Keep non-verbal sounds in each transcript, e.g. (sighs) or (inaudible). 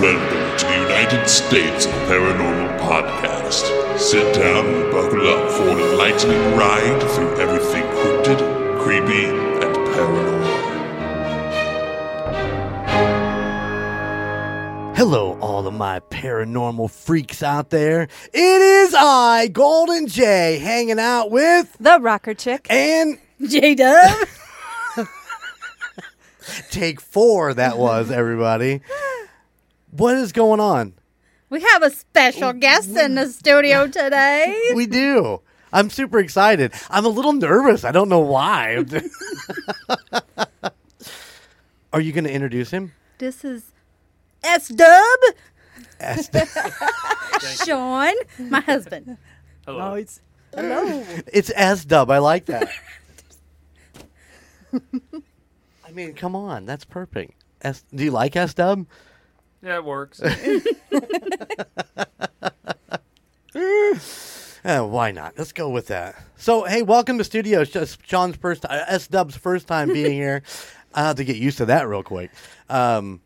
Welcome to the United States of Paranormal Podcast. Sit down and buckle up for an enlightening ride through everything cryptid, creepy, and paranormal. Hello, all of my paranormal freaks out there. It is I, Golden J, hanging out with The rocker chick. and (laughs) J Dub. (laughs) take four. That was everybody. (laughs) What is going on? we have a special oh, guest in the studio (laughs) today. We do. I'm super excited. I'm a little nervous. I don't know why. (laughs) Are you going to introduce him? This is S Dub. S- Sean, my husband. Hello. it's hello. (laughs) It's S Dub. I like that. I mean, come on. That's perfect. S- do you like S Dub? Yeah, it works. Uh, (laughs) why not? Let's go with that. So, hey, welcome to studio. It's just Sean's first, uh, S Dub's first time being (laughs) here. I have to get used to that real quick. Um,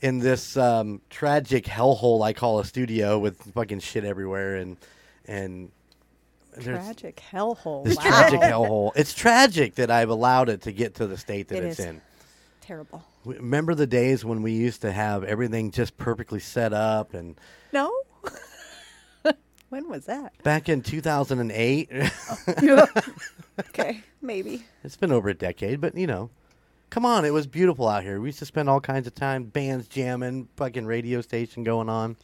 in this um, tragic hellhole I call a studio with fucking shit everywhere and and there's Tragic hellhole. this wow. tragic (laughs) hellhole. It's tragic that I've allowed it to get to the state that It it's is. in. Terrible. Remember the days when we used to have everything just perfectly set up and No. (laughs) when was that? back in 2008 (laughs) (laughs) Okay, maybe. It's been over a decade, but you know, come on, it was beautiful out here. We used to spend all kinds of time, bands jamming, fucking radio station going on.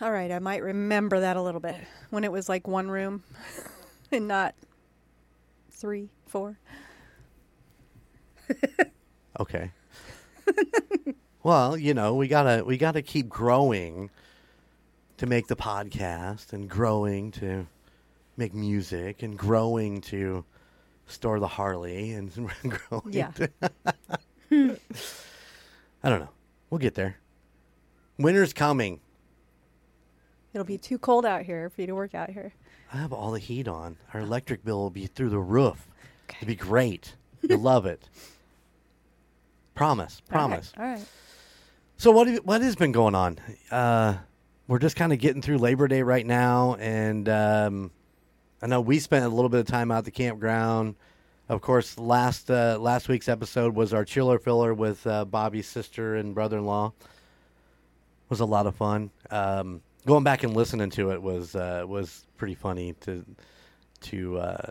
All right, I might remember that a little bit when it was like one room and not three, four. (laughs) Okay. well, you know, we gotta we gotta keep growing to make the podcast, and growing to make music, and growing to store the Harley, and (laughs) growing. Yeah. to- (laughs) I don't know. We'll get there. Winter's coming. It'll be too cold out here for you to work out here. I have all the heat on. Our electric bill will be through the roof. Okay. It'd be great. You'll love it. Promise. All right, Promise. All right. So what have, what has been going on? Uh, we're just kind of getting through Labor Day right now, and um, I know we spent a little bit of time out at the campground. Of course, last uh, last week's episode was our chiller filler with uh, Bobby's sister and brother in law. Was a lot of fun. Um, going back and listening to it was uh, was pretty funny to to uh,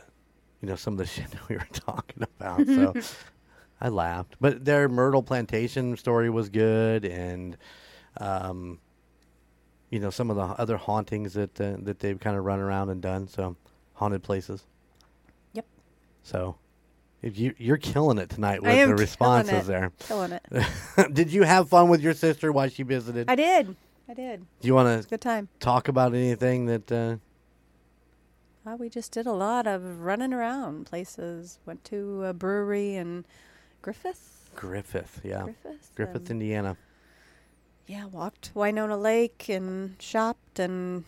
you know some of the (laughs) shit that we were talking about. So (laughs) I laughed. But their Myrtle Plantation story was good, and um, you know some of the other hauntings that uh, that they've kind of run around and done. So haunted places. Yep. So if you you're killing it tonight with the responses it. there. Killing it. (laughs) did you have fun with your sister while she visited? I did. I did. Do you want to Good time. talk about anything that? Uh, Uh, we just did a lot of running around places. Went to a brewery in Griffith. Griffith, yeah, Griffith. Griffith, and, Indiana. Yeah, walked Winona Lake and shopped and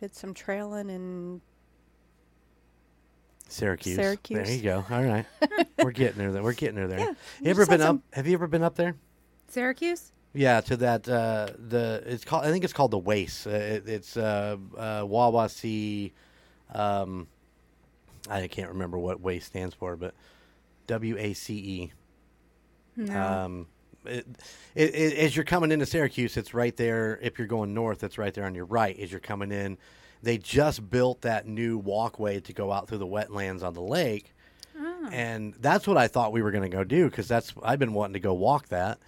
did some trailing in Syracuse. Syracuse. There you go. All right, (laughs) we're getting her there. We're getting her there. Yeah, you ever been up? Have you ever been up there? Syracuse. Yeah, to that uh, the it's called I think it's called the Waste. Uh, it, it's uh, uh, Wawasee. Um, I can't remember what Waste stands for, but W A C E. No. Um, it, it, it, as you're coming into Syracuse, it's right there. If you're going north, it's right there on your right. As you're coming in, they just built that new walkway to go out through the wetlands on the lake, and that's what I thought we were going to go do because that's I've been wanting to go walk that,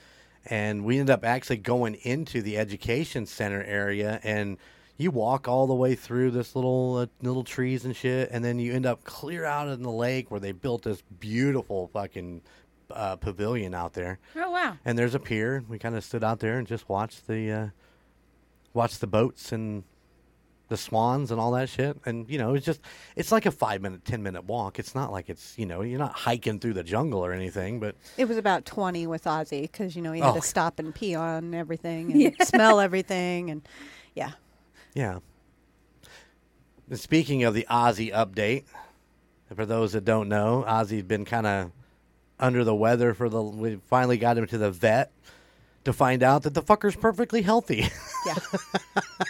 and we ended up actually going into the education center area and. You walk all the way through this little uh, little trees and shit, and then you end up clear out in the lake where they built this beautiful fucking uh, pavilion out there oh wow. and there's a pier. We kind of stood out there and just watched the uh, watched the boats and the swans and all that shit. And you know, it's just it's like a five minute, ten minute walk. It's not like it's you know you're not hiking through the jungle or anything, but It was about 20 with Ozzy because, you know, he had Oh. to stop and pee on everything (laughs) and smell everything. And yeah. Yeah. Speaking of the Ozzy update, for those that don't know, Ozzy's been kind of under the weather for the. We finally got him to the vet to find out that the fucker's perfectly healthy. Yeah.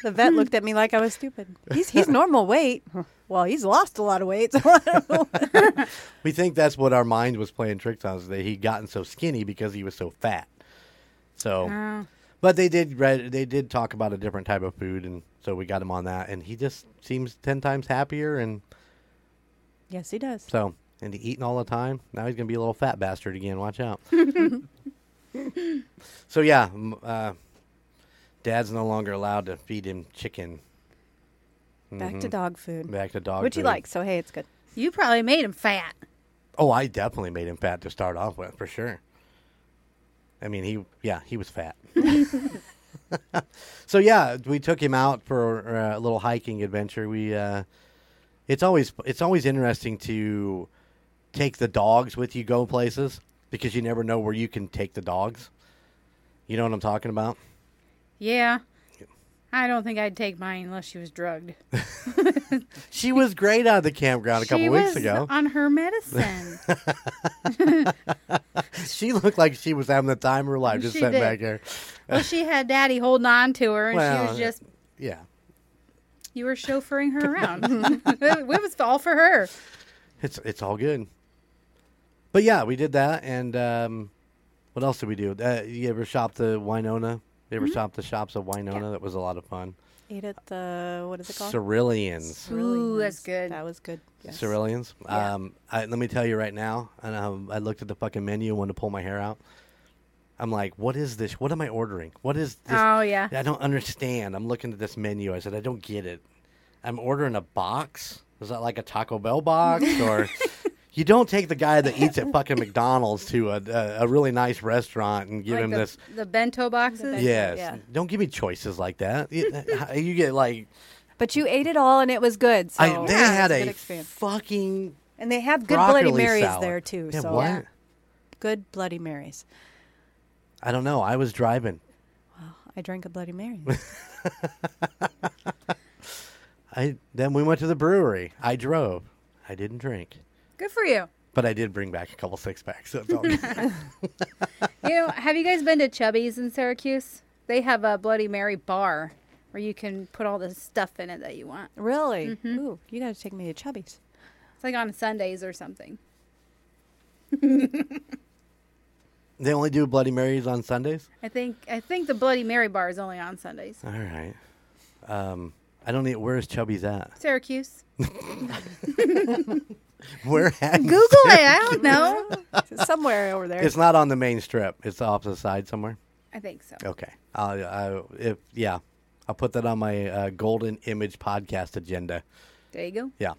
the vet looked at me like I was stupid. He's he's normal weight. Well, he's lost a lot of weight. So I don't know. (laughs) we think that's what our mind was playing tricks on, is that he'd gotten so skinny because he was so fat. So, Oh. but they did read, they did talk about a different type of food, and so we got him on that, and he just seems ten times happier, and yes, he does. so and he eating all the time. Now he's gonna be a little fat bastard again. Watch out. (laughs) so yeah, m- uh, Dad's no longer allowed to feed him chicken. Back to dog food. Back to dog. Food. Which he food. likes, so hey, it's good. You probably made him fat. Oh, I definitely made him fat to start off with, for sure. I mean, he, yeah, he was fat. (laughs) (laughs) so yeah, we took him out for uh, a little hiking adventure. We, uh, it's always, it's always interesting to take the dogs with you go places because you never know where you can take the dogs. You know what I'm talking about? Yeah. I don't think I'd take mine unless she was drugged. (laughs) She was great out of the campground a couple she weeks was ago. on her medicine. (laughs) She looked like she was having the time of her life, just She sitting did. back there. Well, she had Daddy holding on to her, and she was just Yeah. you were chauffeuring her (laughs) around. (laughs) it was all for her. It's it's all good. But yeah, we did that, and um, what else did we do? Uh, you ever shop the Winona? You ever shop the shops of Winona? That was a lot of fun. Ate at the what is it called? Ceruleans. Ooh, that's good. That was good. Yes. Ceruleans. Yeah. Um, I, let me tell you right now, and um, I looked at the fucking menu and wanted to pull my hair out. I'm like, what is this? What am I ordering? What is this? Oh yeah. I don't understand. I'm looking at this menu. I said, I don't get it. I'm ordering a box. Is that like a Taco Bell box (laughs) or? You don't take the guy that eats at fucking McDonald's to a, a, a really nice restaurant and give Like him the, this. the bento boxes. bento- Yes. yeah. Don't give me choices like that. You, uh, you get like But you ate it all, and it was good. So I, they Yeah, had it's a good experience. fucking and they have good Bloody Marys salad. there too. Yeah, so what? good Bloody Marys. I don't know. I was driving. I drank a Bloody Mary. (laughs) I then we went to the brewery. I drove. I didn't drink, Good for you. but I did bring back a couple six packs. So it's all good. (laughs) You know, have you guys been to Chubby's in Syracuse? They have a Bloody Mary bar where you can put all the stuff in it that you want. really? Mm-hmm. Ooh, you got to take me to Chubby's. It's like on Sundays or something. (laughs) they only do Bloody Marys on Sundays. I think I think the Bloody Mary bar is only on Sundays. All right. Um, I don't need. Where is Chubby's at? Syracuse. (laughs) Where at? Google it. I don't know. Somewhere over there. It's not on the main strip. It's off the opposite side somewhere. I think so. Okay. I'll, I, if yeah, I'll put that on my uh, golden image podcast agenda. There you go. Yeah.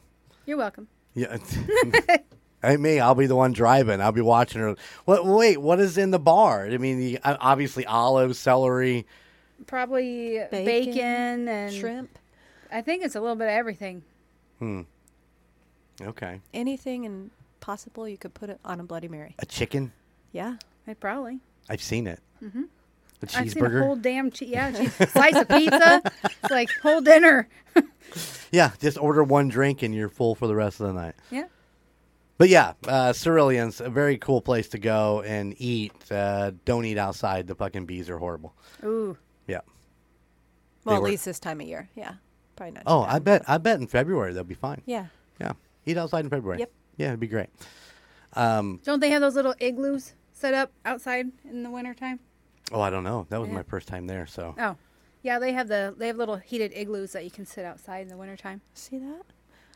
You're welcome. Yeah. (laughs) (laughs) Hey me, I'll be the one driving. I'll be watching her. What? Wait, what is in the bar? I mean, the, uh, obviously olives, celery. Probably bacon, Bacon, and shrimp, I think it's a little bit of everything. Hmm. Okay. anything and possible you could put it on a Bloody Mary. A chicken. Yeah. I probably. I've seen it. Mm-hmm. A I've seen a cheeseburger. whole damn che- yeah, cheese, slice of pizza. (laughs) It's like whole dinner. (laughs) Yeah, just order one drink and you're full for the rest of the night. Yeah. But yeah, uh, Cerulean's a very cool place to go and eat. Uh, don't eat outside. The fucking bees are horrible. Ooh. Yeah. Well, They at were- least this time of year. Yeah. Probably not. Oh. I bet. I bet in February they'll be fine. Yeah. Yeah, eat outside in February. Yep. Yeah, it'd be great. Um, Don't they have those little igloos set up outside in the wintertime? oh, I don't know. That was Yeah. my first time there. So Oh. Yeah, they have the they have little heated igloos that you can sit outside in the wintertime. See that?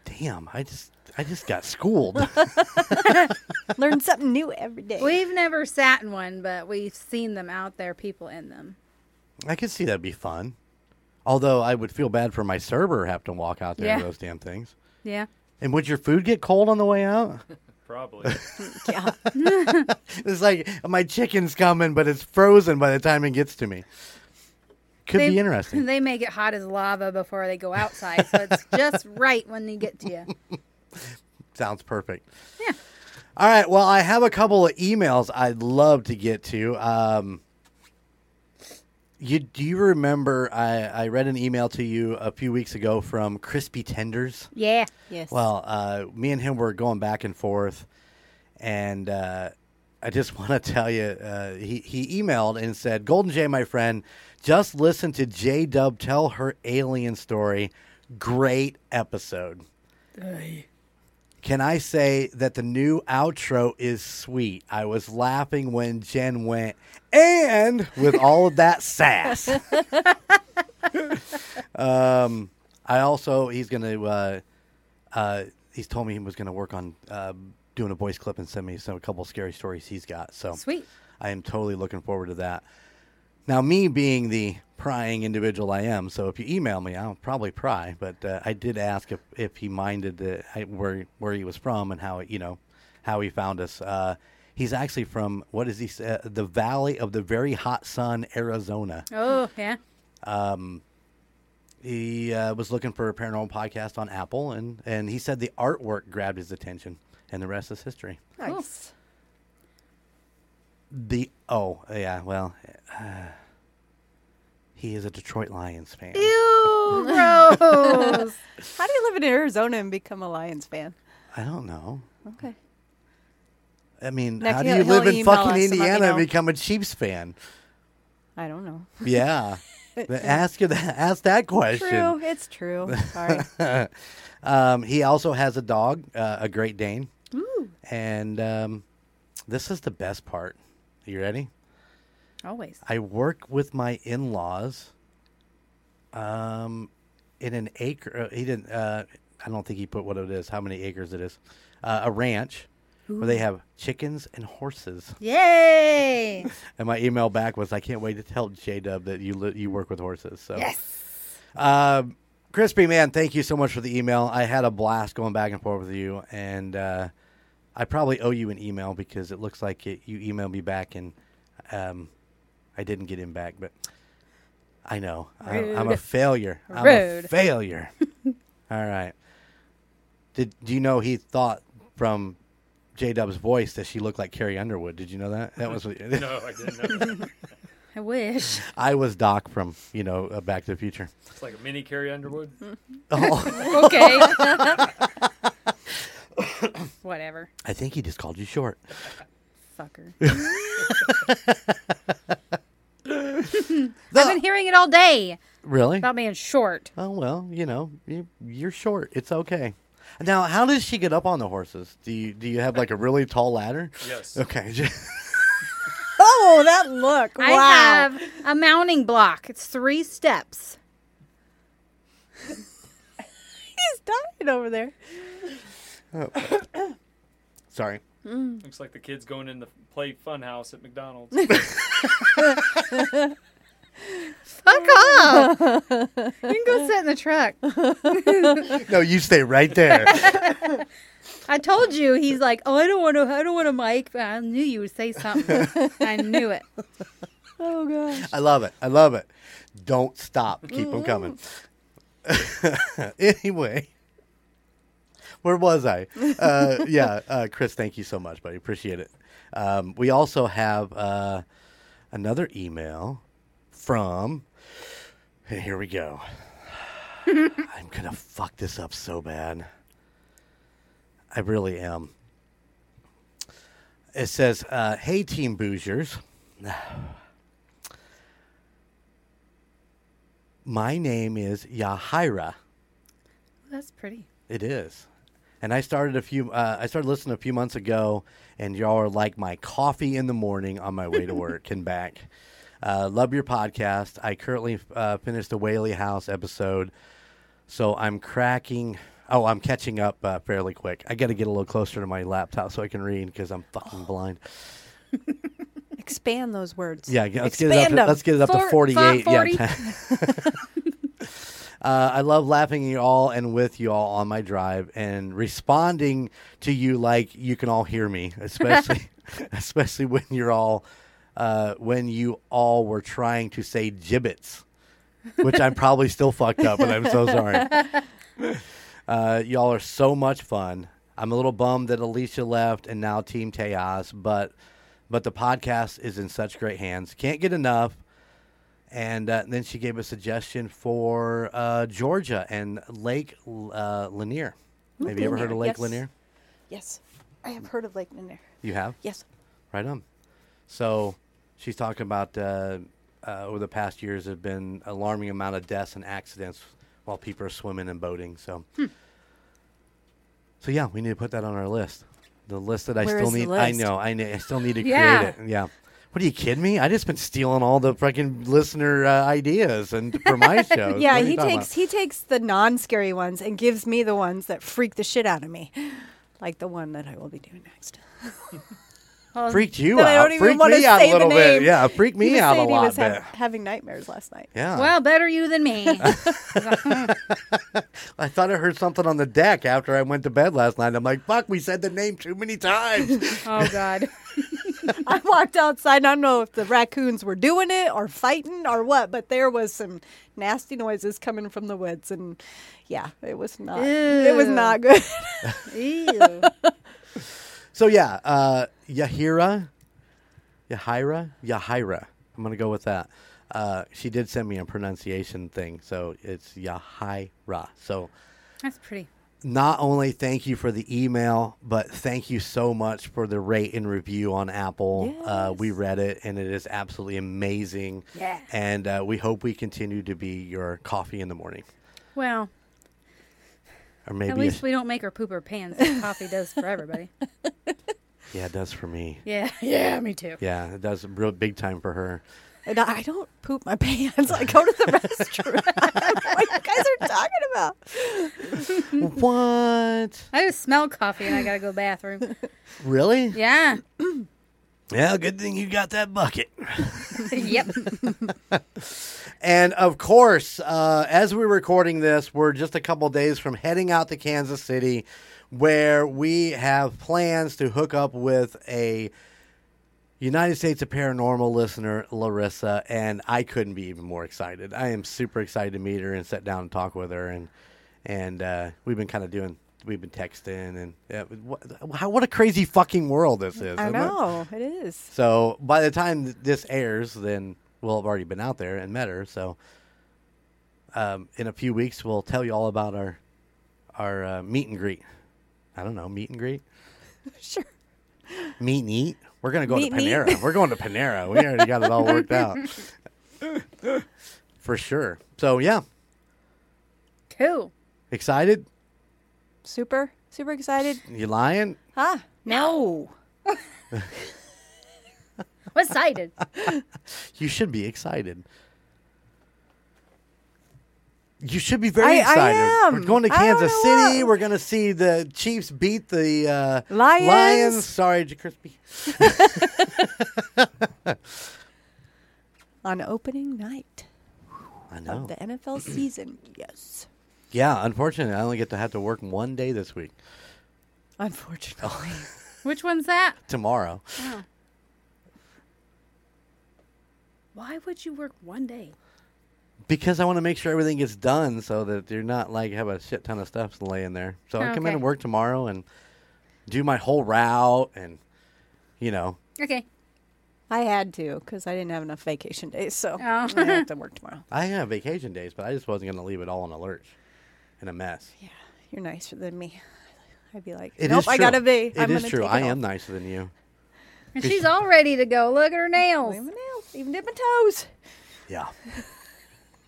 Damn, I just I just got schooled. (laughs) (laughs) Learn something new every day. We've never sat in one, but we've seen them out there, people in them. I could see that'd be fun. Although I would feel bad for my server having to walk out there Yeah. to those damn things. Yeah. And would your food get cold on the way out? (laughs) Probably. yeah. It's like my chicken's coming, but it's frozen by the time it gets to me. Could they, be interesting. (laughs) They make it hot as lava before they go outside, so it's (laughs) just right when they get to you. Sounds perfect. Yeah. All right. Well, I have a couple of emails I'd love to get to. Um, you do you remember I, I read an email to you a few weeks ago from Crispy Tenders? Yeah. Yes. Well, uh, me and him were going back and forth, and uh, I just (laughs) want to tell you, uh, he he emailed and said, "Golden J, my friend, just listen to J Dub tell her alien story. Great episode." Can I say that the new outro is sweet? I was laughing when Jen went, and with all of that sass. (laughs) um, I also he's gonna uh, uh, he's told me he was gonna work on uh, doing a voice clip and send me some a couple scary stories he's got. So Sweet. I am totally looking forward to that. Now, me being the prying individual I am, so if you email me, I'll probably pry. But uh, I did ask if, if he minded the, where where he was from and how you know how he found us. Uh, he's actually from what is he? Uh, the Valley of the Very Hot Sun, Arizona. Oh, yeah. Um, He uh, was looking for a paranormal podcast on Apple, and and he said the artwork grabbed his attention, and the rest is history. Nice. The oh yeah, well, (sighs) he is a Detroit Lions fan. Ew, gross. (laughs) How do you live in Arizona and become a Lions fan? I don't know. Okay. I mean, Nick, how do he'll- you live he'll in email fucking us and let me Indiana and know. become a Chiefs fan? I don't know. Yeah, (laughs) ask you that. (laughs) Ask that question. True. It's true. Sorry. Um, he also has a dog, uh, a Great Dane, and um, this is the best part. You ready? Always. I work with my in-laws. Um, in an acre. Uh, he didn't. Uh, I don't think he put what it is. How many acres it is? Uh, a ranch where they have chickens and horses. Yay! (laughs) And my email back was, "I can't wait to tell J Dub that you li- you work with horses." So yes. um, Crispy man, thank you so much for the email. I had a blast going back and forth with you, and uh, I probably owe you an email because it looks like it, you emailed me back, and um, I didn't get him back. But I know I'm, I'm a failure. I'm a failure. (laughs) All right. Did do you know he thought from J Dub's voice that she looked like Carrie Underwood? Did you know that? That was (laughs) No, I didn't know. (laughs) I wish. I was Doc from you know uh, Back to the Future. It's like a mini Carrie Underwood. Oh, Okay. Whatever. I think he just called you short. Fucker. (laughs) I've been hearing it all day Really? about being short. Oh well, you know, you, you're short. It's okay. Now, how does she get up on the horses? Do you do you have like a really tall ladder? Yes. Okay. (laughs) oh, that look. Wow. I have a mounting block. It's three steps. (laughs) He's dying over there. Oh. (coughs) Sorry. Mm. Looks like the kid's going in the play fun house at McDonald's. (laughs) Fuck (laughs) off. (laughs) you can go sit in the truck. No, you stay right there. I told you he's like, oh, I don't want to. I don't want a mic. But I knew you would say something. I knew it. Oh gosh. I love it. I love it. Don't stop. Keep them coming. Mm-hmm. anyway, (laughs) where was I? Uh, yeah, uh, Chris, thank you so much, buddy. Appreciate it. Um, we also have uh, another email from. Here we go. (laughs) I'm gonna fuck this up so bad. I really am. It says, uh, "Hey, Team Boozers." (sighs) My name is Yahira. That's pretty. It is. And I started a few. Uh, I started listening a few months ago, and y'all are like my coffee in the morning on my way to (laughs) work and back. Uh, love your podcast. I currently uh, finished the Whaley House episode, so I'm cracking. Oh, I'm catching up uh, fairly quick. I got to get a little closer to my laptop so I can read because I'm fucking blind. (laughs) Expand those words. Yeah, let's get it up. Expand To, let's get it up to Four- forty-eight. fi- Yeah. (laughs) 40. uh, I love laughing at you all and with you all on my drive and responding to you like you can all hear me, especially (laughs) (laughs) especially when you're all uh, when you all were trying to say gibbets, which I'm probably still fucked up, and I'm so sorry. (laughs) Uh, y'all are so much fun. I'm a little bummed that Alicia left and now Team Tejas, but but the podcast is in such great hands. Can't get enough. And uh, then she gave a suggestion for uh, Georgia and Lake uh, Lanier. Have you ever heard of Lake Lanier, Lanier? yes. Yes. I have heard of Lake Lanier. You have? Yes. Right on. So she's talking about uh, uh, over the past years have been alarming amount of deaths and accidents while people are swimming and boating. So, so yeah, we need to put that on our list. The list that I Where still need. I know. I, ne- I still need to (laughs) Yeah. create it. Yeah. What are you kidding me? I just been stealing all the freaking listener uh, ideas and (laughs) for my shows. Yeah, What are you he talking takes he takes the non-scary ones and gives me the ones that freak the shit out of me, like the one that I will be doing next. (laughs) Well. Freaked you That I out. don't even Freaked wanna me out say a the little bit. Yeah, freak he me was out a saying he lot was bit. hav- having nightmares last night. yeah. Well, better you than me. (laughs) I thought I heard something on the deck after I went to bed last night. I'm like, fuck, we said the name too many times. oh God. I walked outside. I don't know if the raccoons were doing it or fighting or what, but there was some nasty noises coming from the woods, and yeah, it was not. It was not good. Ew. so yeah, uh, Yahira, Yahira, Yahira. I'm gonna go with that. Uh, she did send me a pronunciation thing, so it's Yahira. So That's pretty. Not only thank you for the email, but thank you so much for the rate and review on Apple. Uh, we read it, and it is absolutely amazing. Yeah. And uh, we hope we continue to be your coffee in the morning, Well, or maybe at a- least we don't make our poop our pants. Coffee does for everybody. (laughs) (laughs) yeah, it does for me. Yeah. Yeah, me too. Yeah, it does real big time for her. And I I don't poop my (laughs) pants. I go to the restroom. (laughs) what you guys are talking about? (laughs) what? I just smell coffee and I gotta go to the bathroom. Really? Yeah. (clears throat) Yeah, good thing you got that bucket. yep. And of course, uh, as we're recording this, we're just a couple days from heading out to Kansas City, where we have plans to hook up with a United States of Paranormal listener, Larissa, and I couldn't be even more excited. I am super excited to meet her and sit down and talk with her, and and uh, we've been kind of doing. We've been texting, and uh, what, how, what a crazy fucking world this is. I isn't it? know it is. So by the time this airs, then we'll have already been out there and met her. So um, in a few weeks, we'll tell you all about our our uh, meet and greet. I don't know, meet and greet, (laughs) Sure. meet and eat. We're gonna go Meet to and eat. Panera. We're going to Panera. We already got it all worked out (laughs) for sure. So yeah, Cool. excited? Super, super excited. You lying? Huh? No. What (laughs) (laughs) excited? You should be excited. You should be very I- I excited. am. We're going to Kansas City. what- We're going to see the Chiefs beat the uh, Lions. Lions. Sorry, Crispy. (laughs) On opening night I know. of the NFL (clears throat) season. Yes. Yeah, unfortunately, I only get to have to work one day this week. Unfortunately. (laughs) Which one's that? Tomorrow. Oh. Why would you work one day? Because I want to make sure everything gets done so that you're not like have a shit ton of stuff laying there. So I oh, come in and work tomorrow and do my whole route and, you know, Okay. I had to because I didn't have enough vacation days, so Oh. I have to work tomorrow. (laughs) I have vacation days, but I just wasn't going to leave it all in a lurch in a mess. Yeah, you're nicer than me. I'd be like, It nope, is I gotta be. It I'm is gonna true. take it I off. am nicer than you. And she's all ready to go. Look at her nails. Leave my nails, even dip my toes. Yeah. (laughs)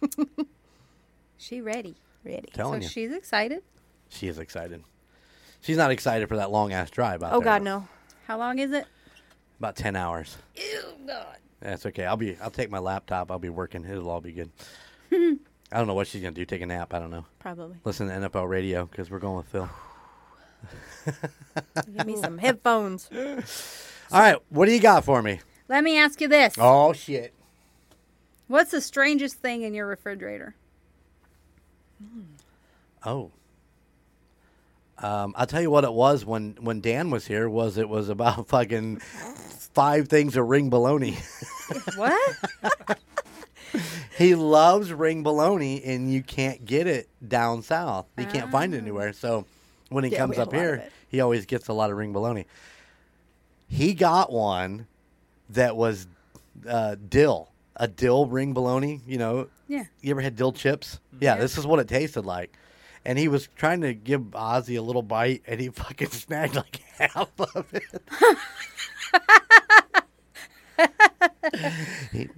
(laughs) She ready. Ready. Telling so you. she's excited. She is excited. She's not excited for that long ass drive out Oh there. God, no. How long is it? About ten hours. Ew, God. That's okay. I'll be. I'll take my laptop. I'll be working. It'll all be good. (laughs) I don't know what she's gonna do. Take a nap. I don't know. Probably. Listen to NFL radio because we're going with Phil. Give me some headphones. (laughs) All right. What do you got for me? Let me ask you this. Oh shit. What's the strangest thing in your refrigerator? Oh. Um, I'll tell you what it was when when Dan was here. Was it was about (laughs) fucking five things of ring bologna. (laughs) What? he loves ring bologna, and you can't get it down south. You can't find it anywhere. So when he Yeah, comes we have up a lot of here, it. he always gets a lot of ring bologna. He got one that was uh, dill, a dill ring bologna. You know, yeah. you ever had dill chips? Yeah, this is what it tasted like. And he was trying to give Ozzy a little bite, and he (laughs) fucking snagged like half of it. (laughs) he,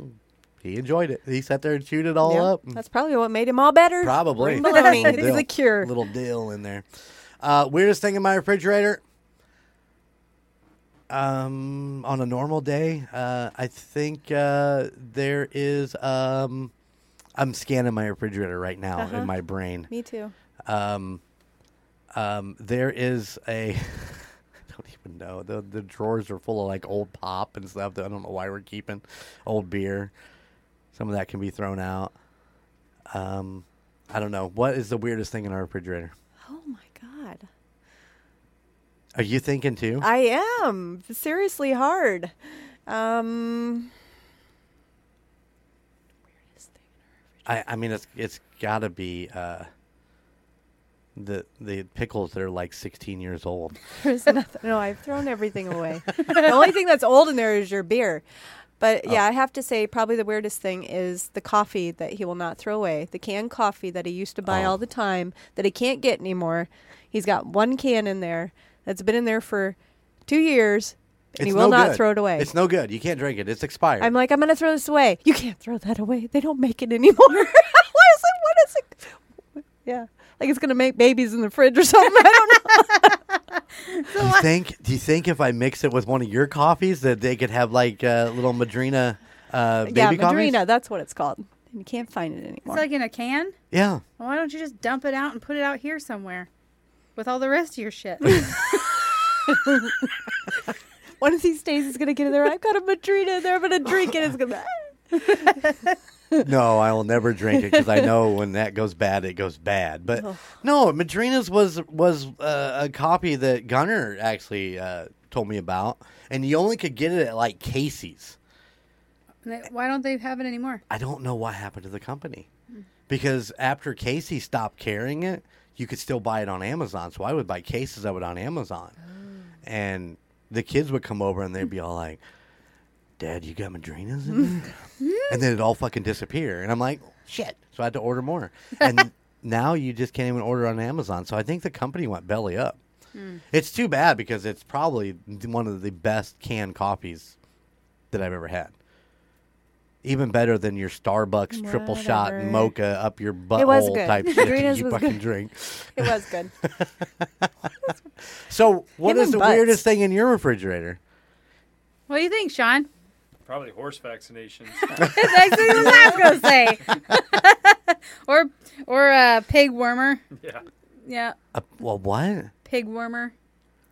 he enjoyed it. He sat there and chewed it all Yeah, up. That's probably what made him all better. Probably. Green bologna. (laughs) Little It's the dill. cure. Little deal in there. Uh, weirdest thing in my refrigerator. Um, on a normal day, uh, I think uh, there is. Um, I'm scanning my refrigerator right now Uh-huh. in my brain. Me too. Um, um, there is a. (laughs) I don't even know. The the drawers are full of like old pop and stuff. That I don't know why we're keeping old beer. Some of that can be thrown out. Um, I don't know. What is the weirdest thing in our refrigerator? Oh. Are you thinking too? I am seriously hard. Um, I, I mean, it's it's got to be uh, the the pickles that are like 16 years old. (laughs) there's nothing. No, I've thrown everything away. the only thing that's old in there is your beer. But yeah, I have to say, probably the weirdest thing is the coffee that he will not throw away. The canned coffee that he used to buy Oh. all the time that he can't get anymore. He's got one can in there that's been in there for two years, and he It's will no not good. throw it away. It's no good. You can't drink it. It's expired. I'm like, I'm gonna throw this away. You can't throw that away. They don't make it anymore. I was like, what is it? Yeah, like it's gonna make babies in the fridge or something. I don't know. (laughs) do you think? Do you think if I mix it with one of your coffees that they could have like uh, little Madrina uh, baby yeah, coffees? Madrina, that's what it's called. And you can't find it It's anymore. like in a can. Yeah. Well, why don't you just dump it out and put it out here somewhere with all the rest of your shit? (laughs) One of these days, it's gonna get in there. I've got a Madrina in there. I'm gonna drink it. It's gonna. (laughs) No, I will never drink it because I know when that goes bad, it goes bad. But no, Madrina's was was uh, a copy that Gunner actually uh, told me about, and you only could get it at like Casey's. They- why don't they have it anymore? I don't know what happened to the company because after Casey stopped carrying it, you could still buy it on Amazon. So I would buy cases of it on Amazon, mm. and the kids would come over and they'd be all like, "Dad, you got Madrinas in there?" (laughs) and then it'd all fucking disappear, and I'm like, "Shit!" So I had to order more, and (laughs) now you just can't even order on Amazon. So I think the company went belly up. Hmm. It's too bad because it's probably one of the best canned coffees that I've ever had. Even better than your Starbucks triple shot mocha up your It was butthole good. type (laughs) shit that Madrina's you was fucking good. drink. (laughs) It was good. (laughs) So, what Him is the Butts. weirdest thing in your refrigerator? What do you think, Sean? Probably horse vaccinations. That's what I was gonna say. or or uh, pig warmer. yeah. Yeah, Uh, well, what? pig warmer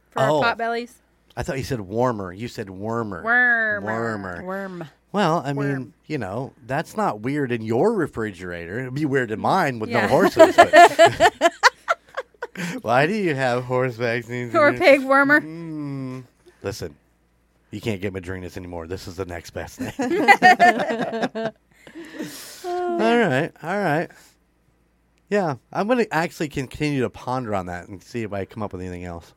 for Oh. our pot bellies. I thought you said warmer. You said wormer. Wormer. Wormer. Worm. Well, I mean, Worm. you know, that's not weird in your refrigerator. It'd be weird in mine with Yeah. no horses. but- (laughs) Why do you have horse vaccines? in Or your- pig wormer. Mm, listen, you can't get Madrinas anymore. This is the next best thing. (laughs) all right, all right. Yeah, I'm going to actually continue to ponder on that and see if I come up with anything else.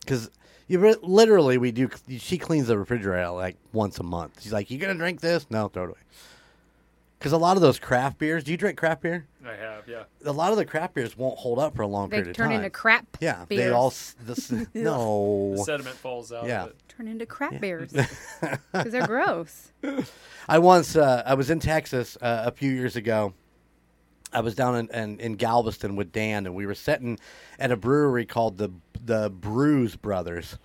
Because you re- literally, we do. She cleans the refrigerator like once a month. She's like, "You gonna drink this? No, throw it away." Because a lot of those craft beers. Do you drink craft beer? I have, yeah. A lot of the craft beers won't hold up for a long They period of time. They (laughs) turn into crap. yeah, they all. s- The, s- The no, sediment falls out. Yeah. Of turn into crap beers (laughs) because they're gross. (laughs) I once uh, I was in Texas uh, a few years ago. I was down in, in, in Galveston with Dan, and we were sitting at a brewery called the the Brews Brothers,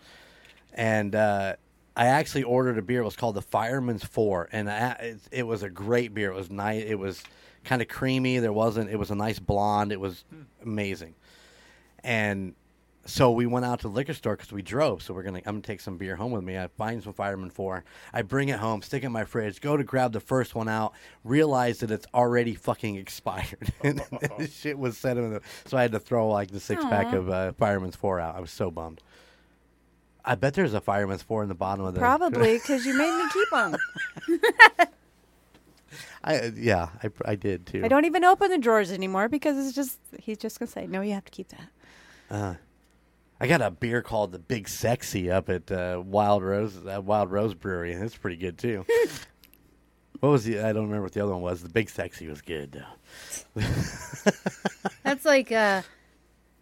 and uh, I actually ordered a beer. It was called the Fireman's Four, and I, it, it was a great beer. It was nice. It was kind of creamy. There wasn't. It was a nice blonde. It was amazing, and so we went out to the liquor store because we drove. So we're gonna. I'm gonna take some beer home with me. I find some Fireman Four. I bring it home, stick it in my fridge. Go to grab the first one out. Realize that it's already fucking expired. (laughs) and (laughs) this shit was set in the. So I had to throw like the six pack Aw. of uh, Fireman's Four out. I was so bummed. I bet there's a Fireman's Four in the bottom of the. Probably (laughs) because you made me keep them. I yeah, I, I did too. I don't even open the drawers anymore because it's just he's just gonna say no. You have to keep that. Uh, I got a beer called the Big Sexy up at uh, Wild Rose uh, Wild Rose Brewery, and it's pretty good too. (laughs) what was the? I don't remember what the other one was. The Big Sexy was good. (laughs) That's like uh,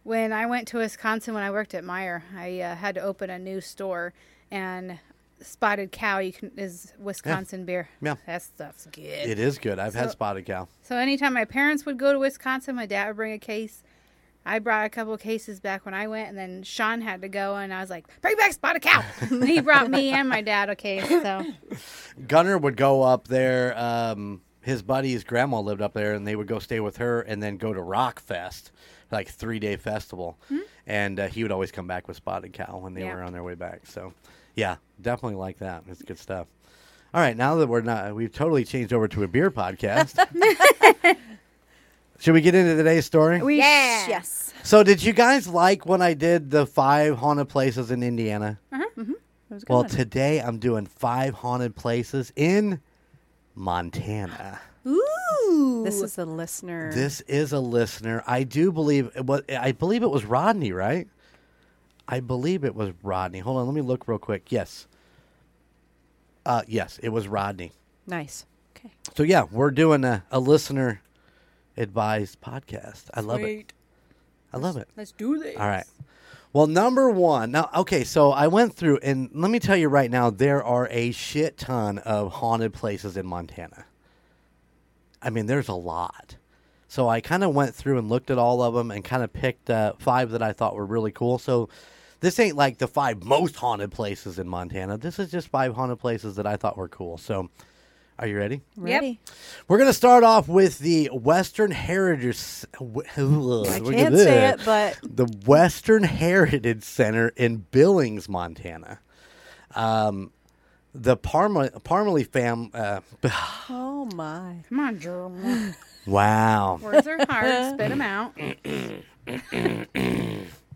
when I went to Wisconsin when I worked at Meijer. I uh, had to open a new store, and Spotted Cow you can is Wisconsin beer. Yeah. That stuff's good. It is good. I've had spotted cow. So anytime my parents would go to Wisconsin, my dad would bring a case. I brought a couple of cases back when I went, and then Sean had to go, and I was like, "Bring back Spotted Cow." (laughs) he brought me and my dad a case. So (laughs) Gunner would go up there. Um, his buddy's grandma lived up there, and they would go stay with her, and then go to Rock Fest, like three day festival. And uh, he would always come back with Spotted Cow when they Yeah. were on their way back. So, yeah, definitely like that. It's good stuff. All right, now that we're not, we've totally changed over to a beer podcast. (laughs) Should we get into today's story? We Yeah. yes. so, did you guys like when I did the five haunted places in Indiana? It was a good Well, today I'm doing five haunted places in Montana. ooh, this is a listener. This is a listener. I do believe what I believe it was Rodney, right? I believe it was Rodney. Hold on, let me look real quick. Yes. Uh yes, it was Rodney. nice. Okay. So yeah, we're doing a, a listener advised podcast. I love it. I love it. Let's do this. All right. Well, number one. Now, okay, so I went through, and let me tell you right now, there are a shit ton of haunted places in Montana. I mean, there's a lot. So I kind of went through and looked at all of them and kind of picked uh, five that I thought were really cool. So this ain't like the five most haunted places in Montana. This is just five haunted places that I thought were cool. So, are you ready? Ready? We're gonna start off with the Western Heritage. (laughs) I I can't say it, but the Western Heritage Center in Billings, Montana. Um, the Parma Parmalee fam. Uh, (sighs) oh my. Come on, Jerome. wow. Words are hard. Spit them out. (laughs) (laughs)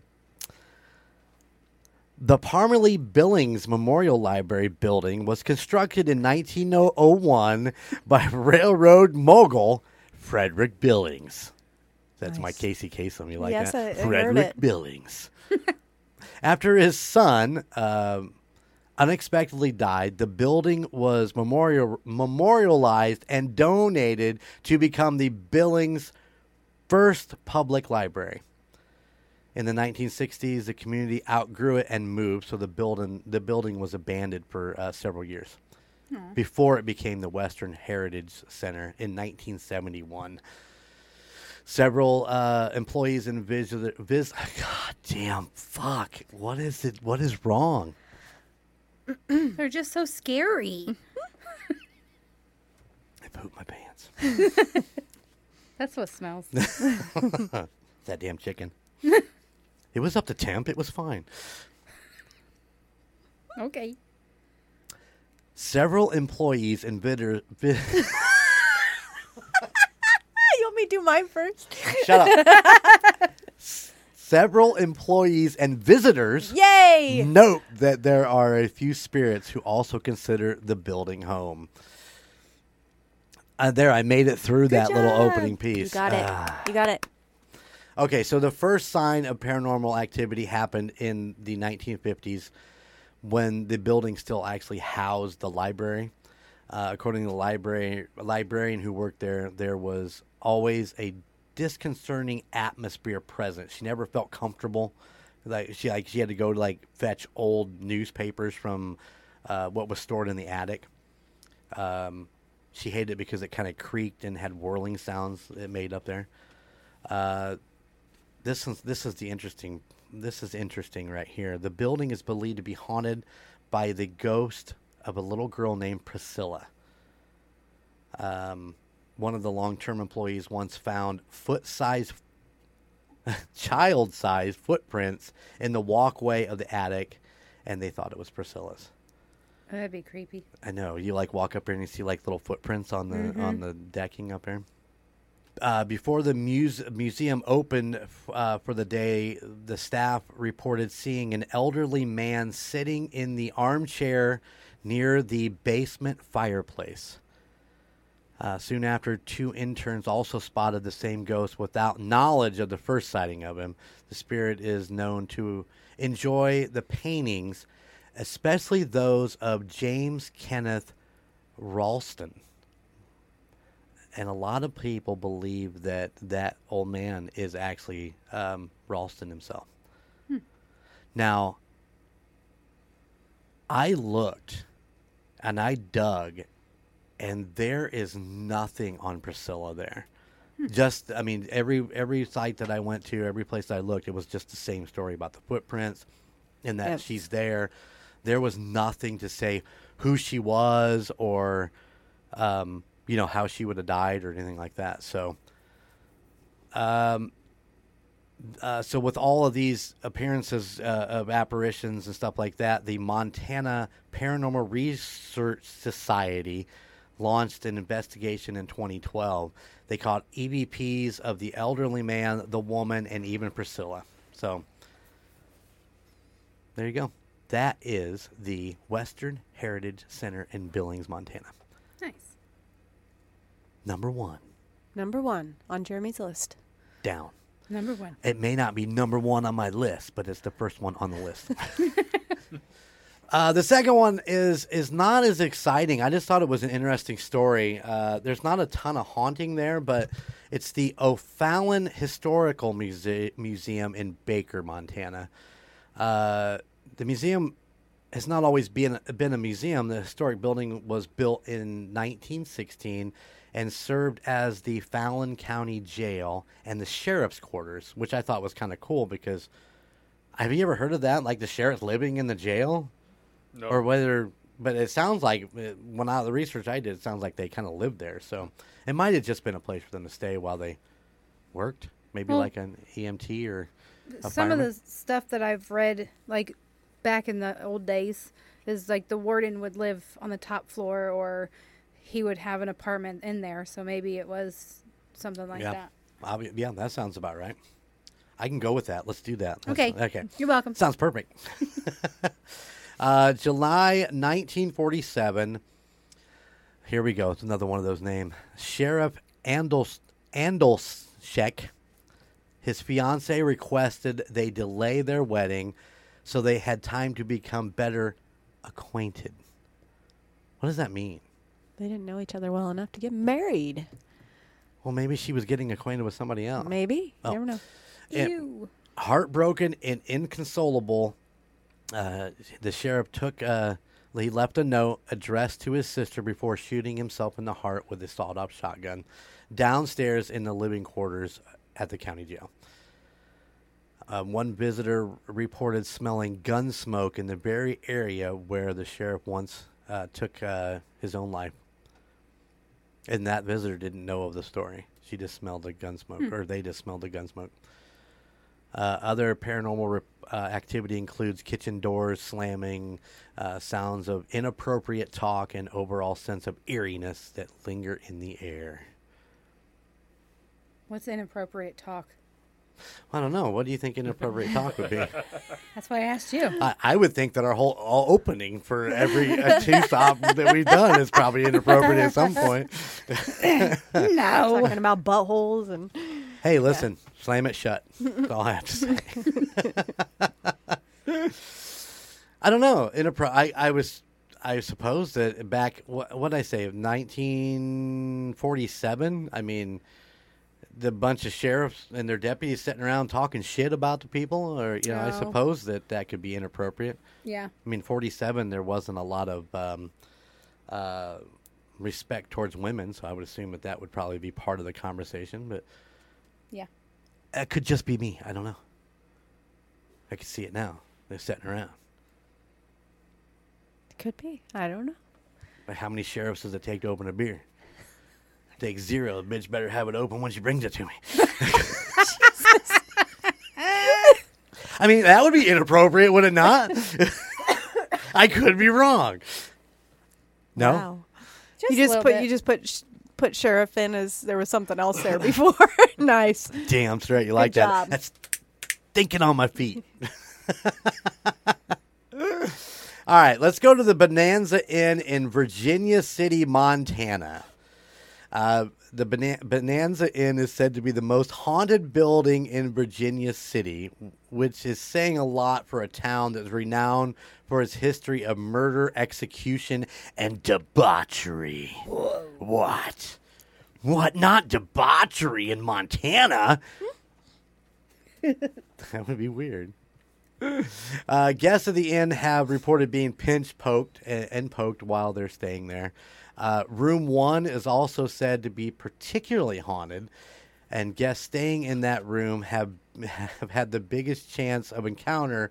The Parmalee Billings Memorial Library building was constructed in 1901 by (laughs) railroad mogul Frederick Billings. That's my Nice. Casey Kasem. You like Yes, that? I- I Frederick. Billings. (laughs) After his son um unexpectedly died, the building was memorial memorialized and donated to become the Billings first public library. In the 1960s, the community outgrew it and moved, so the building the building was abandoned for uh, several years before it became the Western Heritage Center in 1971. Several uh, employees and vis- (laughs) God damn fuck! What is it? What is wrong? (clears throat) They're just so scary. I pooped my pants. (laughs) That's what smells. (laughs) that damn chicken. It was up to temp. It was fine. okay. Several employees and vidder, vi- (laughs) (laughs) You want me to do mine first? shut up. (laughs) Several employees and visitors Yay! note that there are a few spirits who also consider the building home. Uh, there, I made it through that little job. opening piece. You got it. Ah. You got it. Okay, so the first sign of paranormal activity happened in the 1950s when the building still actually housed the library. Uh, according to the library librarian who worked there, there was always a disconcerting atmosphere present. She never felt comfortable. Like she like she had to go to like fetch old newspapers from uh, what was stored in the attic. Um, she hated it because it kind of creaked and had whirling sounds it made up there. Uh, this is this is the interesting this is interesting right here. The building is believed to be haunted by the ghost of a little girl named Priscilla. Um, one of the long-term employees once found foot-sized, (laughs) child-sized footprints in the walkway of the attic, and they thought it was Priscilla's. That'd be creepy. I know you like walk up here and you see like little footprints on the on the decking up there. Uh, before the muse- museum opened uh, for the day, the staff reported seeing an elderly man sitting in the armchair near the basement fireplace. Uh, soon after, two interns also spotted the same ghost without knowledge of the first sighting of him. The spirit is known to enjoy the paintings, especially those of James Kenneth Ralston. And a lot of people believe that that old man is actually um, Ralston himself. Now, I looked and I dug, and there is nothing on Priscilla there. Just, I mean, every every site that I went to, every place I looked, it was just the same story about the footprints, and that she's there. There was nothing to say who she was or, um, you know, how she would have died or anything like that. So, um, uh, so with all of these appearances uh, of apparitions and stuff like that, the Montana Paranormal Research Society launched an investigation in 2012. They caught EVPs of the elderly man, the woman, and even Priscilla. So there you go. That is the Western Heritage Center in Billings, Montana. Nice. Number one, Number one on Jeremy's list. down. Number one. It may not be number one on my list, but it's the first one on the list. (laughs) uh, the second one is is not as exciting. I just thought it was an interesting story. Uh, there's not a ton of haunting there, but it's the O'Fallon Historical Muse- Museum in Baker, Montana. Uh, the museum has not always been been a museum. The historic building was built in 1916 and served as the Fallon County Jail and the sheriff's quarters, which I thought was kind of cool because have you ever heard of that? Like the sheriff living in the jail, No. or whether. But it sounds like uh, when I the research I did, it sounds like they kind of lived there. So it might have just been a place for them to stay while they worked, maybe Well- like an EMT or a Some of the stuff that I've read, like back in the old days, is like the warden would live on the top floor or he would have an apartment in there. So maybe it was something like Yeah. that. Obvi- yeah, that sounds about right. I can go with that. Let's do that. Let's- Okay. Okay. You're welcome. Sounds perfect. (laughs) uh, July 1947. Here we go. It's another one of those names. Sheriff Andels Andelschek, his fiancee requested they delay their wedding so they had time to become better acquainted. What does that mean? They didn't know each other well enough to get married. Well, maybe she was getting acquainted with somebody else. Maybe. Oh. Never know. Yeah. Ew. heartbroken and inconsolable, uh, the sheriff took. Uh, he left a note addressed to his sister before shooting himself in the heart with a sawed-off shotgun downstairs in the living quarters at the county jail. Um, one visitor reported smelling gun smoke in the very area where the sheriff once uh, took uh, his own life. And that visitor didn't know of the story. She just smelled the gun smoke, or they just smelled the gun smoke. Uh, other paranormal rep- uh, activity includes kitchen doors slamming, uh, sounds of inappropriate talk, and overall sense of eeriness that linger in the air. What's inappropriate talk? I don't know. What do you think inappropriate talk would be? (laughs) That's why I asked you. I, I would think that our whole all opening for every uh, two stop that we've done is probably inappropriate at some point. (laughs) no. (laughs) Talking about buttholes and Hey, listen, slam it shut. That's all I have to say. I don't know. Inappro- I, I was, I suppose that back, what what did I say, 1947? I mean, the bunch of sheriffs and their deputies sitting around talking shit about the people, or, you know, I Oh. suppose that that could be inappropriate. Yeah. I mean, 47, there wasn't a lot of um, uh, respect towards women, so I would assume that that would probably be part of the conversation, but Yeah. it could just be me. I don't know. I can see it now. They're sitting around. could be. I don't know. Like, how many sheriffs does it take to open a beer? Take zero. The bitch better have it open when she brings it to me. (laughs) I mean, that would be inappropriate, would it not? (laughs) I could be wrong. No. Wow. Just you just put bit. you just put sh- put sheriff in as there was something else there before. (laughs) nice. Damn straight. You like job. that? That's thinking on my feet. All right, let's go to the Bonanza Inn in Virginia City, Montana. Uh, the Bonanza Inn is said to be the most haunted building in Virginia City, which is saying a lot for a town that's renowned for its history of murder, execution, and debauchery. What? What? Not debauchery in Montana? (laughs) that would be weird. Uh, guests of the inn have reported being pinch poked and, and poked while they're staying there. Uh, room one is also said to be particularly haunted, and guests staying in that room have (laughs) have had the biggest chance of encounter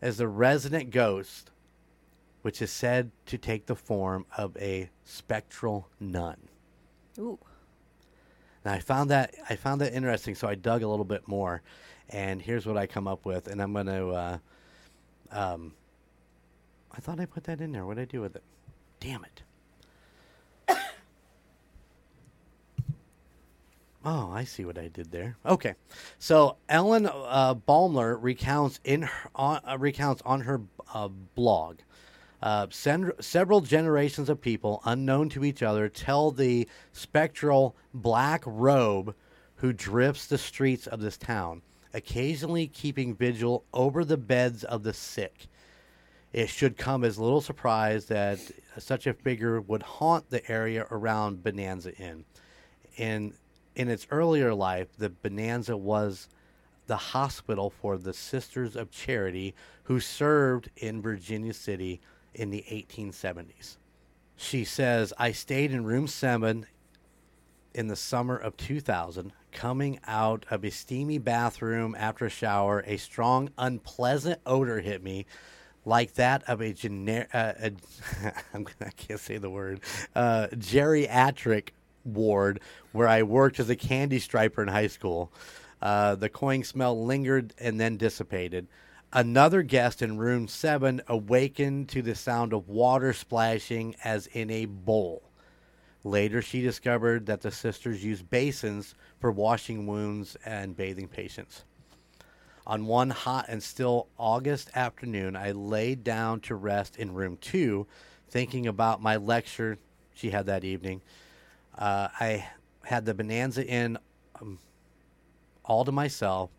as the resident ghost, which is said to take the form of a spectral nun. Ooh. And I found that I found that interesting, so I dug a little bit more, and here's what I come up with. And I'm gonna, uh, um, I thought I put that in there. What did I do with it? Damn it! Oh, I see what I did there. Okay, so Ellen uh, Baumler recounts in her, uh, recounts on her uh, blog. Uh, several generations of people unknown to each other tell the spectral black robe who drifts the streets of this town, occasionally keeping vigil over the beds of the sick. It should come as little surprise that such a figure would haunt the area around Bonanza Inn. In in its earlier life, the Bonanza was the hospital for the Sisters of Charity who served in Virginia City in the 1870s. She says, I stayed in room seven in the summer of 2000. Coming out of a steamy bathroom after a shower, a strong, unpleasant odor hit me, like that of a generic, uh, (laughs) I can't say the word, uh, geriatric ward where I worked as a candy striper in high school. Uh, the cloying smell lingered and then dissipated. Another guest in room seven awakened to the sound of water splashing as in a bowl. Later, she discovered that the sisters used basins for washing wounds and bathing patients. On one hot and still August afternoon, I laid down to rest in room two, thinking about my lecture she had that evening. Uh, I had the Bonanza Inn um, all to myself.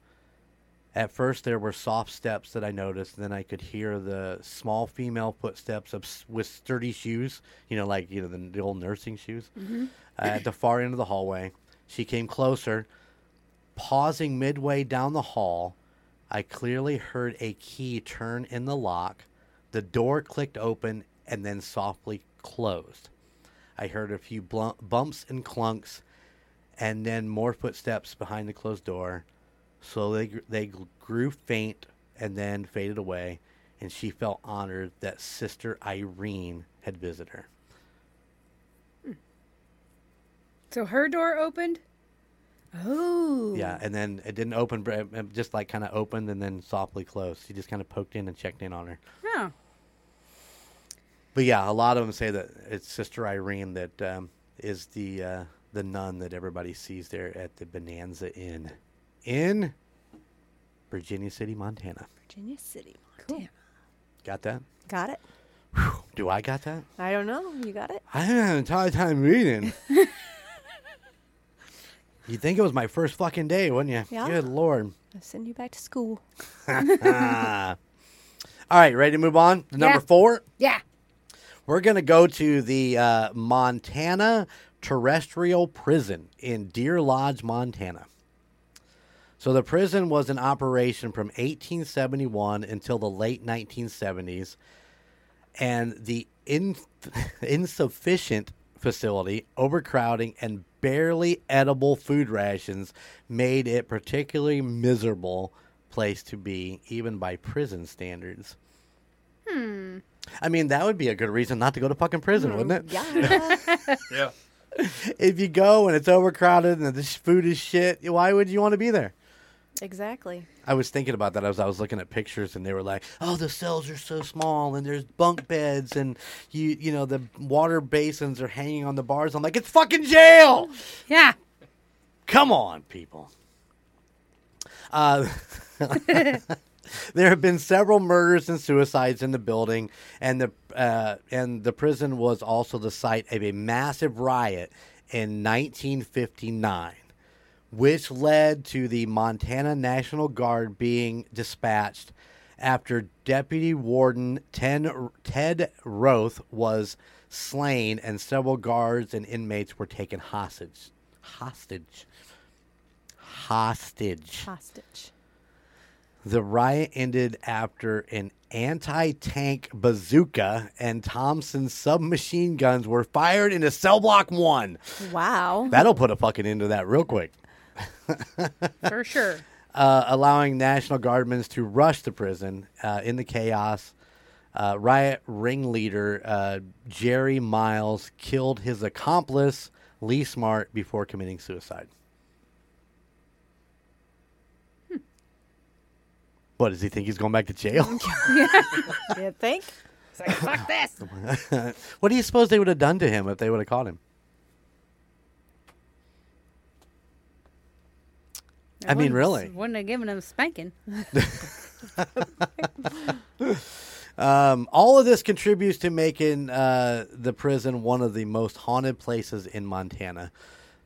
At first, there were soft steps that I noticed. Then I could hear the small female footsteps of, with sturdy shoes, you know, like you know the, the old nursing shoes, uh, at the far end of the hallway. She came closer, pausing midway down the hall. I clearly heard a key turn in the lock. The door clicked open and then softly closed. I heard a few bumps and clunks, and then more footsteps behind the closed door. Slowly, gr- they grew faint and then faded away, and she felt honored that Sister Irene had visited her. So her door opened. Oh. Yeah, and then it didn't open, but it- just like kind of opened and then softly closed. She just kind of poked in and checked in on her. Oh. But yeah, a lot of them say that it's Sister Irene that um, is the uh, the nun that everybody sees there at the Bonanza Inn in Virginia City, Montana. Virginia City, Montana. Got that? Got it? Do I got that? I don't know. You got it? I haven't had an entire time reading. (laughs) You'd think it was my first fucking day, wouldn't you? Yeah. Good lord. I'll send you back to school. (laughs) All right, ready to move on? to Number Yeah. four. Yeah. We're going to go to the uh, Montana Terrestrial Prison in Deer Lodge, Montana. So the prison was in operation from 1871 until the late 1970s, and the in- (laughs) insufficient facility, overcrowding, and barely edible food rations made it particularly miserable place to be, even by prison standards. I mean, that would be a good reason not to go to fucking prison, wouldn't it? Yeah. (laughs) Yeah. (laughs) If you go and it's overcrowded and the food is shit, why would you want to be there? exactly. I was thinking about that as I was looking at pictures, and they were like, "Oh, the cells are so small, and there's bunk beds, and you, you know, the water basins are hanging on the bars." I'm like, "It's fucking jail! Yeah. Come on, people." Uh, (laughs) (laughs) there have been several murders and suicides in the building, and the uh, and the prison was also the site of a massive riot in 1959, which led to the Montana National Guard being dispatched after Deputy Warden Ted Roth was slain, and several guards and inmates were taken hostage. Hostage. Hostage. Hostage. The riot ended after an anti tank bazooka and Thompson submachine guns were fired into cell block one. Wow. That'll put a fucking end to that real quick. For (laughs) sure. uh, allowing National Guardsmen to rush the prison uh, in the chaos. Uh, riot ringleader uh, Jerry Myles killed his accomplice Lee Smart before committing suicide. What does he think he's going back to jail? (laughs) (laughs) You think? It's like, fuck this. (laughs) what do you suppose they would have done to him if they would have caught him? I mean, really. Wouldn't have given him a spanking. Um, all of this contributes to making uh, the prison one of the most haunted places in Montana.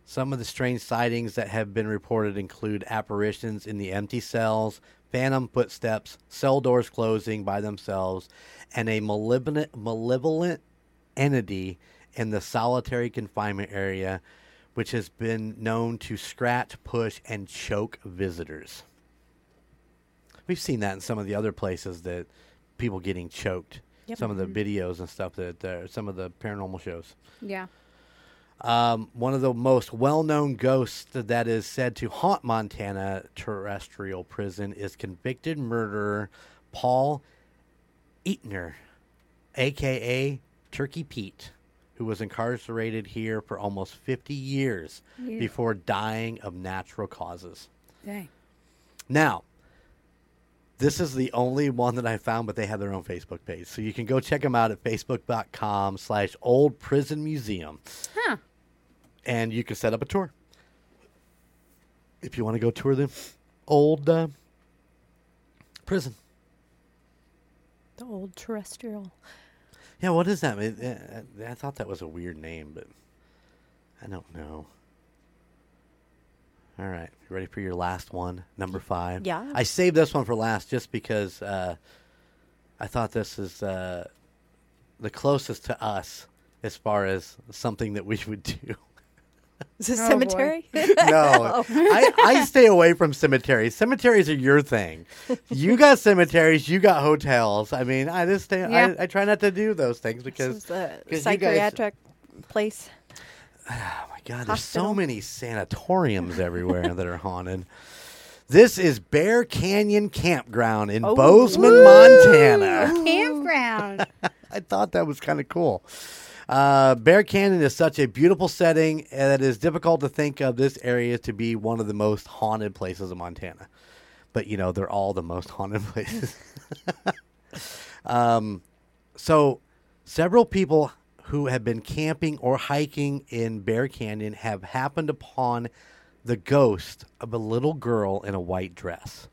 Some of the strange sightings that have been reported include apparitions in the empty cells, phantom footsteps, cell doors closing by themselves, and a malevolent, malevolent entity in the solitary confinement area, which has been known to scratch, push, and choke visitors. We've seen that in some of the other places that people getting choked. Yep. Some of the videos and stuff that uh, some of the paranormal shows. Yeah. Um, one of the most well-known ghosts that is said to haunt Montana terrestrial prison is convicted murderer Paul Eatner, aka Turkey Pete, who was incarcerated here for almost 50 years Yeah. before dying of natural causes. Dang. Now, this is the only one that I found, but they have their own Facebook page. So you can go check them out at facebook.com slash old prison museum. Huh. And you can set up a tour. If you want to go tour the old uh, prison. The old terrestrial. Yeah, what is that? It- uh, I thought that was a weird name, but I don't know. All right, you ready for your last one, number five? Yeah. I saved this one for last just because uh, I thought this is uh, the closest to us as far as something that we would (laughs) do. Is it Oh, cemetery? (laughs) no, (laughs) oh. I, I stay away from cemeteries. Cemeteries are your thing. (laughs) You got cemeteries, you got hotels. I mean, I just stay. Yeah. I, I try not to do those things This because is the 'cause you guys- psychiatric place. (sighs) Oh my God, there's so many sanatoriums everywhere that are haunted. This is Bear Canyon Campground in Oh. Bozeman, Montana. Campground. I thought that was kind of cool. Uh, Bear Canyon is such a beautiful setting that it is difficult to think of this area to be one of the most haunted places in Montana. But you know, they're all the most haunted (laughs) places. um, so, several people who have been camping or hiking in Bear Canyon have happened upon the ghost of a little girl in a white dress.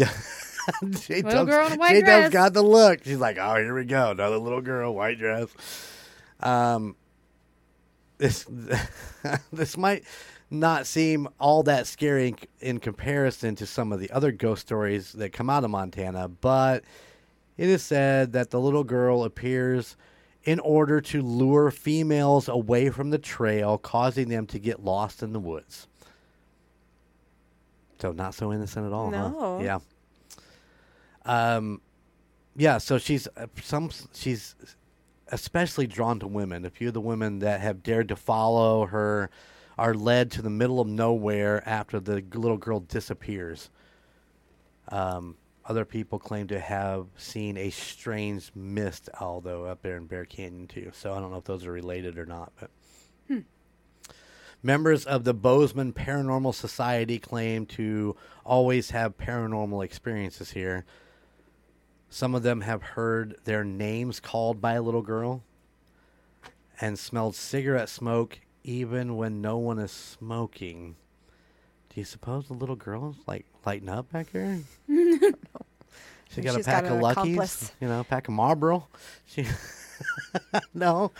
Yeah. (laughs) J Little girl in a white J-Dub's dress. got the look. She's like, oh, here we go. Another little girl, white dress. Um, this (laughs) this might not seem all that scary in, in comparison to some of the other ghost stories that come out of Montana, but it is said that the little girl appears in order to lure females away from the trail, causing them to get lost in the woods. So not so innocent at all. huh? Yeah. Um, yeah. So she's uh, some. She's especially drawn to women. A few of the women that have dared to follow her are led to the middle of nowhere after the little girl disappears. Um, other people claim to have seen a strange mist, although up there in Bear Canyon too. So I don't know if those are related or not, but. Members of the Bozeman Paranormal Society claim to always have paranormal experiences here. Some of them have heard their names called by a little girl and smelled cigarette smoke even when no one is smoking. Do you suppose the little girl is like lighting up back here? (laughs) She got She's a pack got of Luckies, accomplice. you know, a pack of Marlboro. She (laughs) no,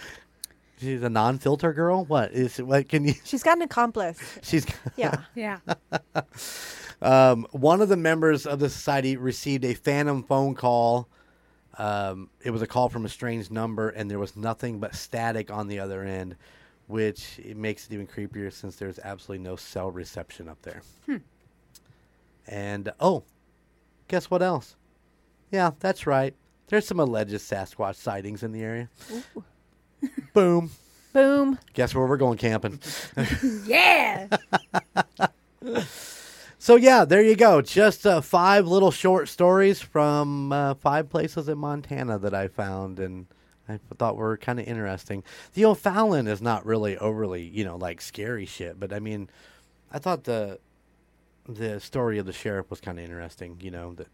she's a non-filter girl. What is what? Can you? She's got an accomplice. She's Yeah. (laughs) yeah. um, one of the members of the society received a phantom phone call. Um, it was a call from a strange number, and there was nothing but static on the other end, which it makes it even creepier since there's absolutely no cell reception up there. And oh, guess what else? Yeah, that's right. There's some alleged Sasquatch sightings in the area. (laughs) Boom. Boom. Guess where we're going camping. (laughs) Yeah. (laughs) So yeah, there you go. Just uh, five little short stories from uh, five places in Montana that I found, and I thought were kind of interesting. The O'Fallon is not really overly, you know, like scary shit, but I mean, I thought the the story of the sheriff was kind of interesting. You know that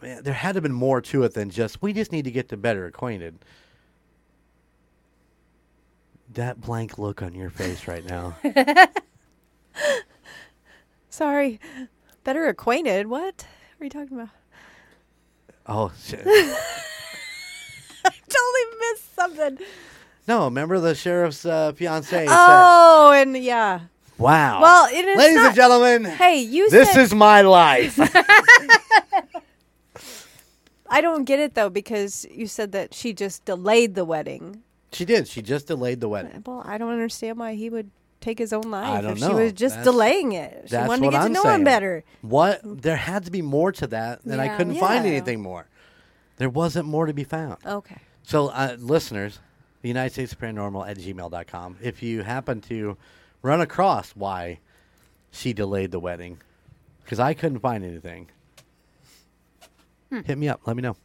man, there had to have been more to it than just we just need to get to better acquainted. That blank look on your face right now. (laughs) Sorry. Better acquainted. What are you talking about? oh (laughs) shit. I totally missed something. No, remember the sheriff's uh, fiance said, Oh, and yeah. "Wow, Well, it is ladies not- and gentlemen, Hey, you this said is my life." (laughs) I don't get it though because you said that she just delayed the wedding. She did. She just delayed the wedding. Well, I don't understand why he would take his own life I don't if know. she was just That's- delaying it. She That's wanted to what get I'm to know saying. him better. What? There had to be more to that, and I Yeah. couldn't find Yeah. anything more. There wasn't more to be found. Okay. So, uh, listeners, the United States of Paranormal at gmail.com. If you happen to run across why she delayed the wedding, because I couldn't find anything, hit me up. Let me know.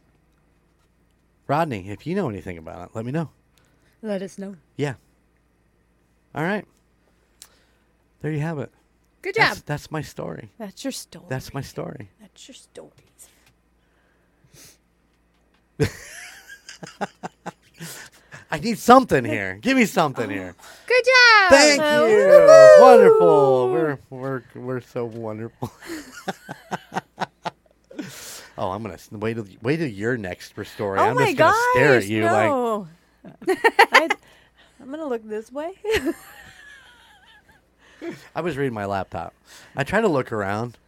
Rodney, if you know anything about it, let me know. Let us know. Yeah. All right. There you have it. Good job. That's, that's my story. That's your story. That's my story. That's your stories. (laughs) I need something here. Give me something here. Good job. Thank Oh, you. Wonderful. We're we're we're so wonderful. (laughs) oh, I'm gonna wait till wait till your next story. Oh I'm my just gonna gosh! stare at you like no. I, I'm gonna look this way. (laughs) I was reading my laptop. I try to look around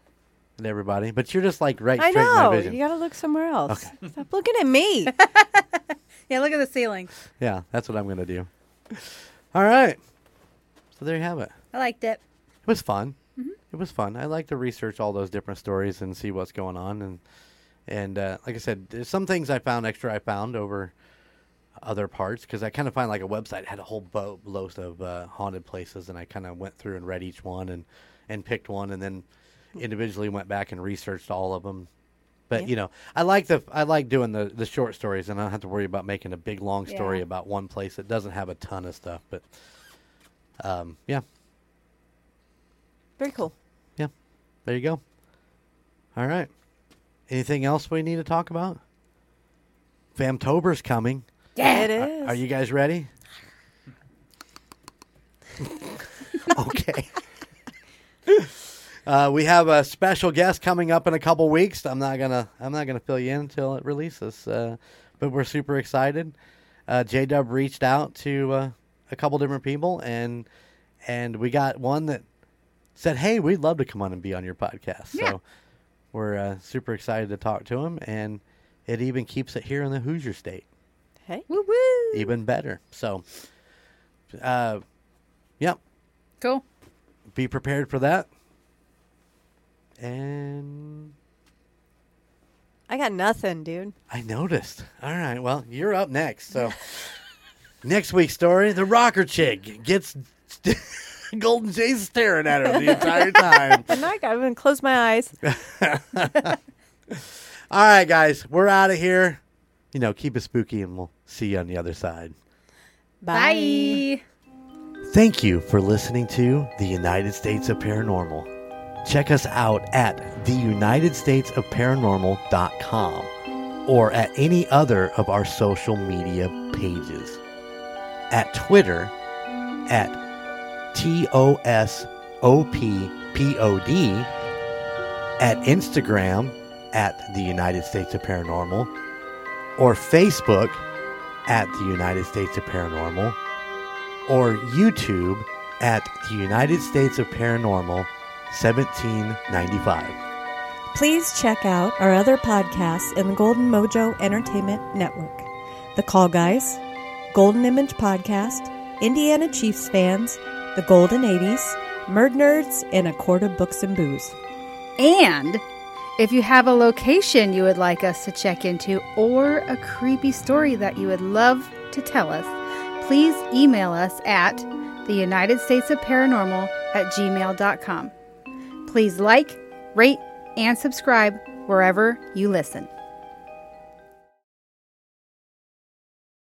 at everybody, but you're just like right I straight in my vision. You gotta look somewhere else. Stop looking at me. (laughs) Yeah, look at the ceiling. Yeah, that's what I'm gonna do. All right. So there you have it. I liked it. It was fun. Mm-hmm. It was fun. I like to research all those different stories and see what's going on. And and uh, like I said, there's some things I found extra. I found over other parts because I kind of find like a website had a whole boat boatload of uh, haunted places, and I kind of went through and read each one and and picked one, and then individually went back and researched all of them. But Yeah. you know, I like the I like doing the the short stories, and I don't have to worry about making a big long story Yeah. about one place that doesn't have a ton of stuff. But um, yeah, Very cool. yeah, there you go. All right. Anything else we need to talk about? Famtober's coming. It Are, are you guys ready? (laughs) okay. Uh, we have a special guest coming up in a couple weeks. I'm not gonna I'm not gonna fill you in until it releases, uh, but we're super excited. Uh, J Dub reached out to uh, a couple different people, and and we got one that said, "Hey, we'd love to come on and be on your podcast." Yeah. So we're uh, super excited to talk to him, and it even keeps it here in the Hoosier State Hey. Woo woo. even better. So, uh, yep, Cool. be prepared for that. And I got nothing, dude. I noticed. All right, well, you're up next. So, (laughs) next week's story: the rocker chick gets (laughs) Golden J's staring at her the entire (laughs) time. I'm not gonna close my eyes. All right, guys, we're out of here. You know, keep it spooky, and we'll see you on the other side. Bye. Thank you for listening to the United States of Paranormal. Check us out at theunitedstatesofparanormal.com or at any other of our social media pages. At Twitter at TUSOPPod, at Instagram at the United States of Paranormal, or Facebook at the United States of Paranormal or YouTube at the United States of Paranormal 1795. Please check out our other podcasts in the Golden Mojo Entertainment Network The Call Guys, Golden Image Podcast, Indiana Chiefs Fans, The Golden 80s, Murd Nerds, and A Court of Books and Booze. And if you have a location you would like us to check into or a creepy story that you would love to tell us, please email us at the United States of Paranormal at gmail.com. Please like, rate, and subscribe wherever you listen.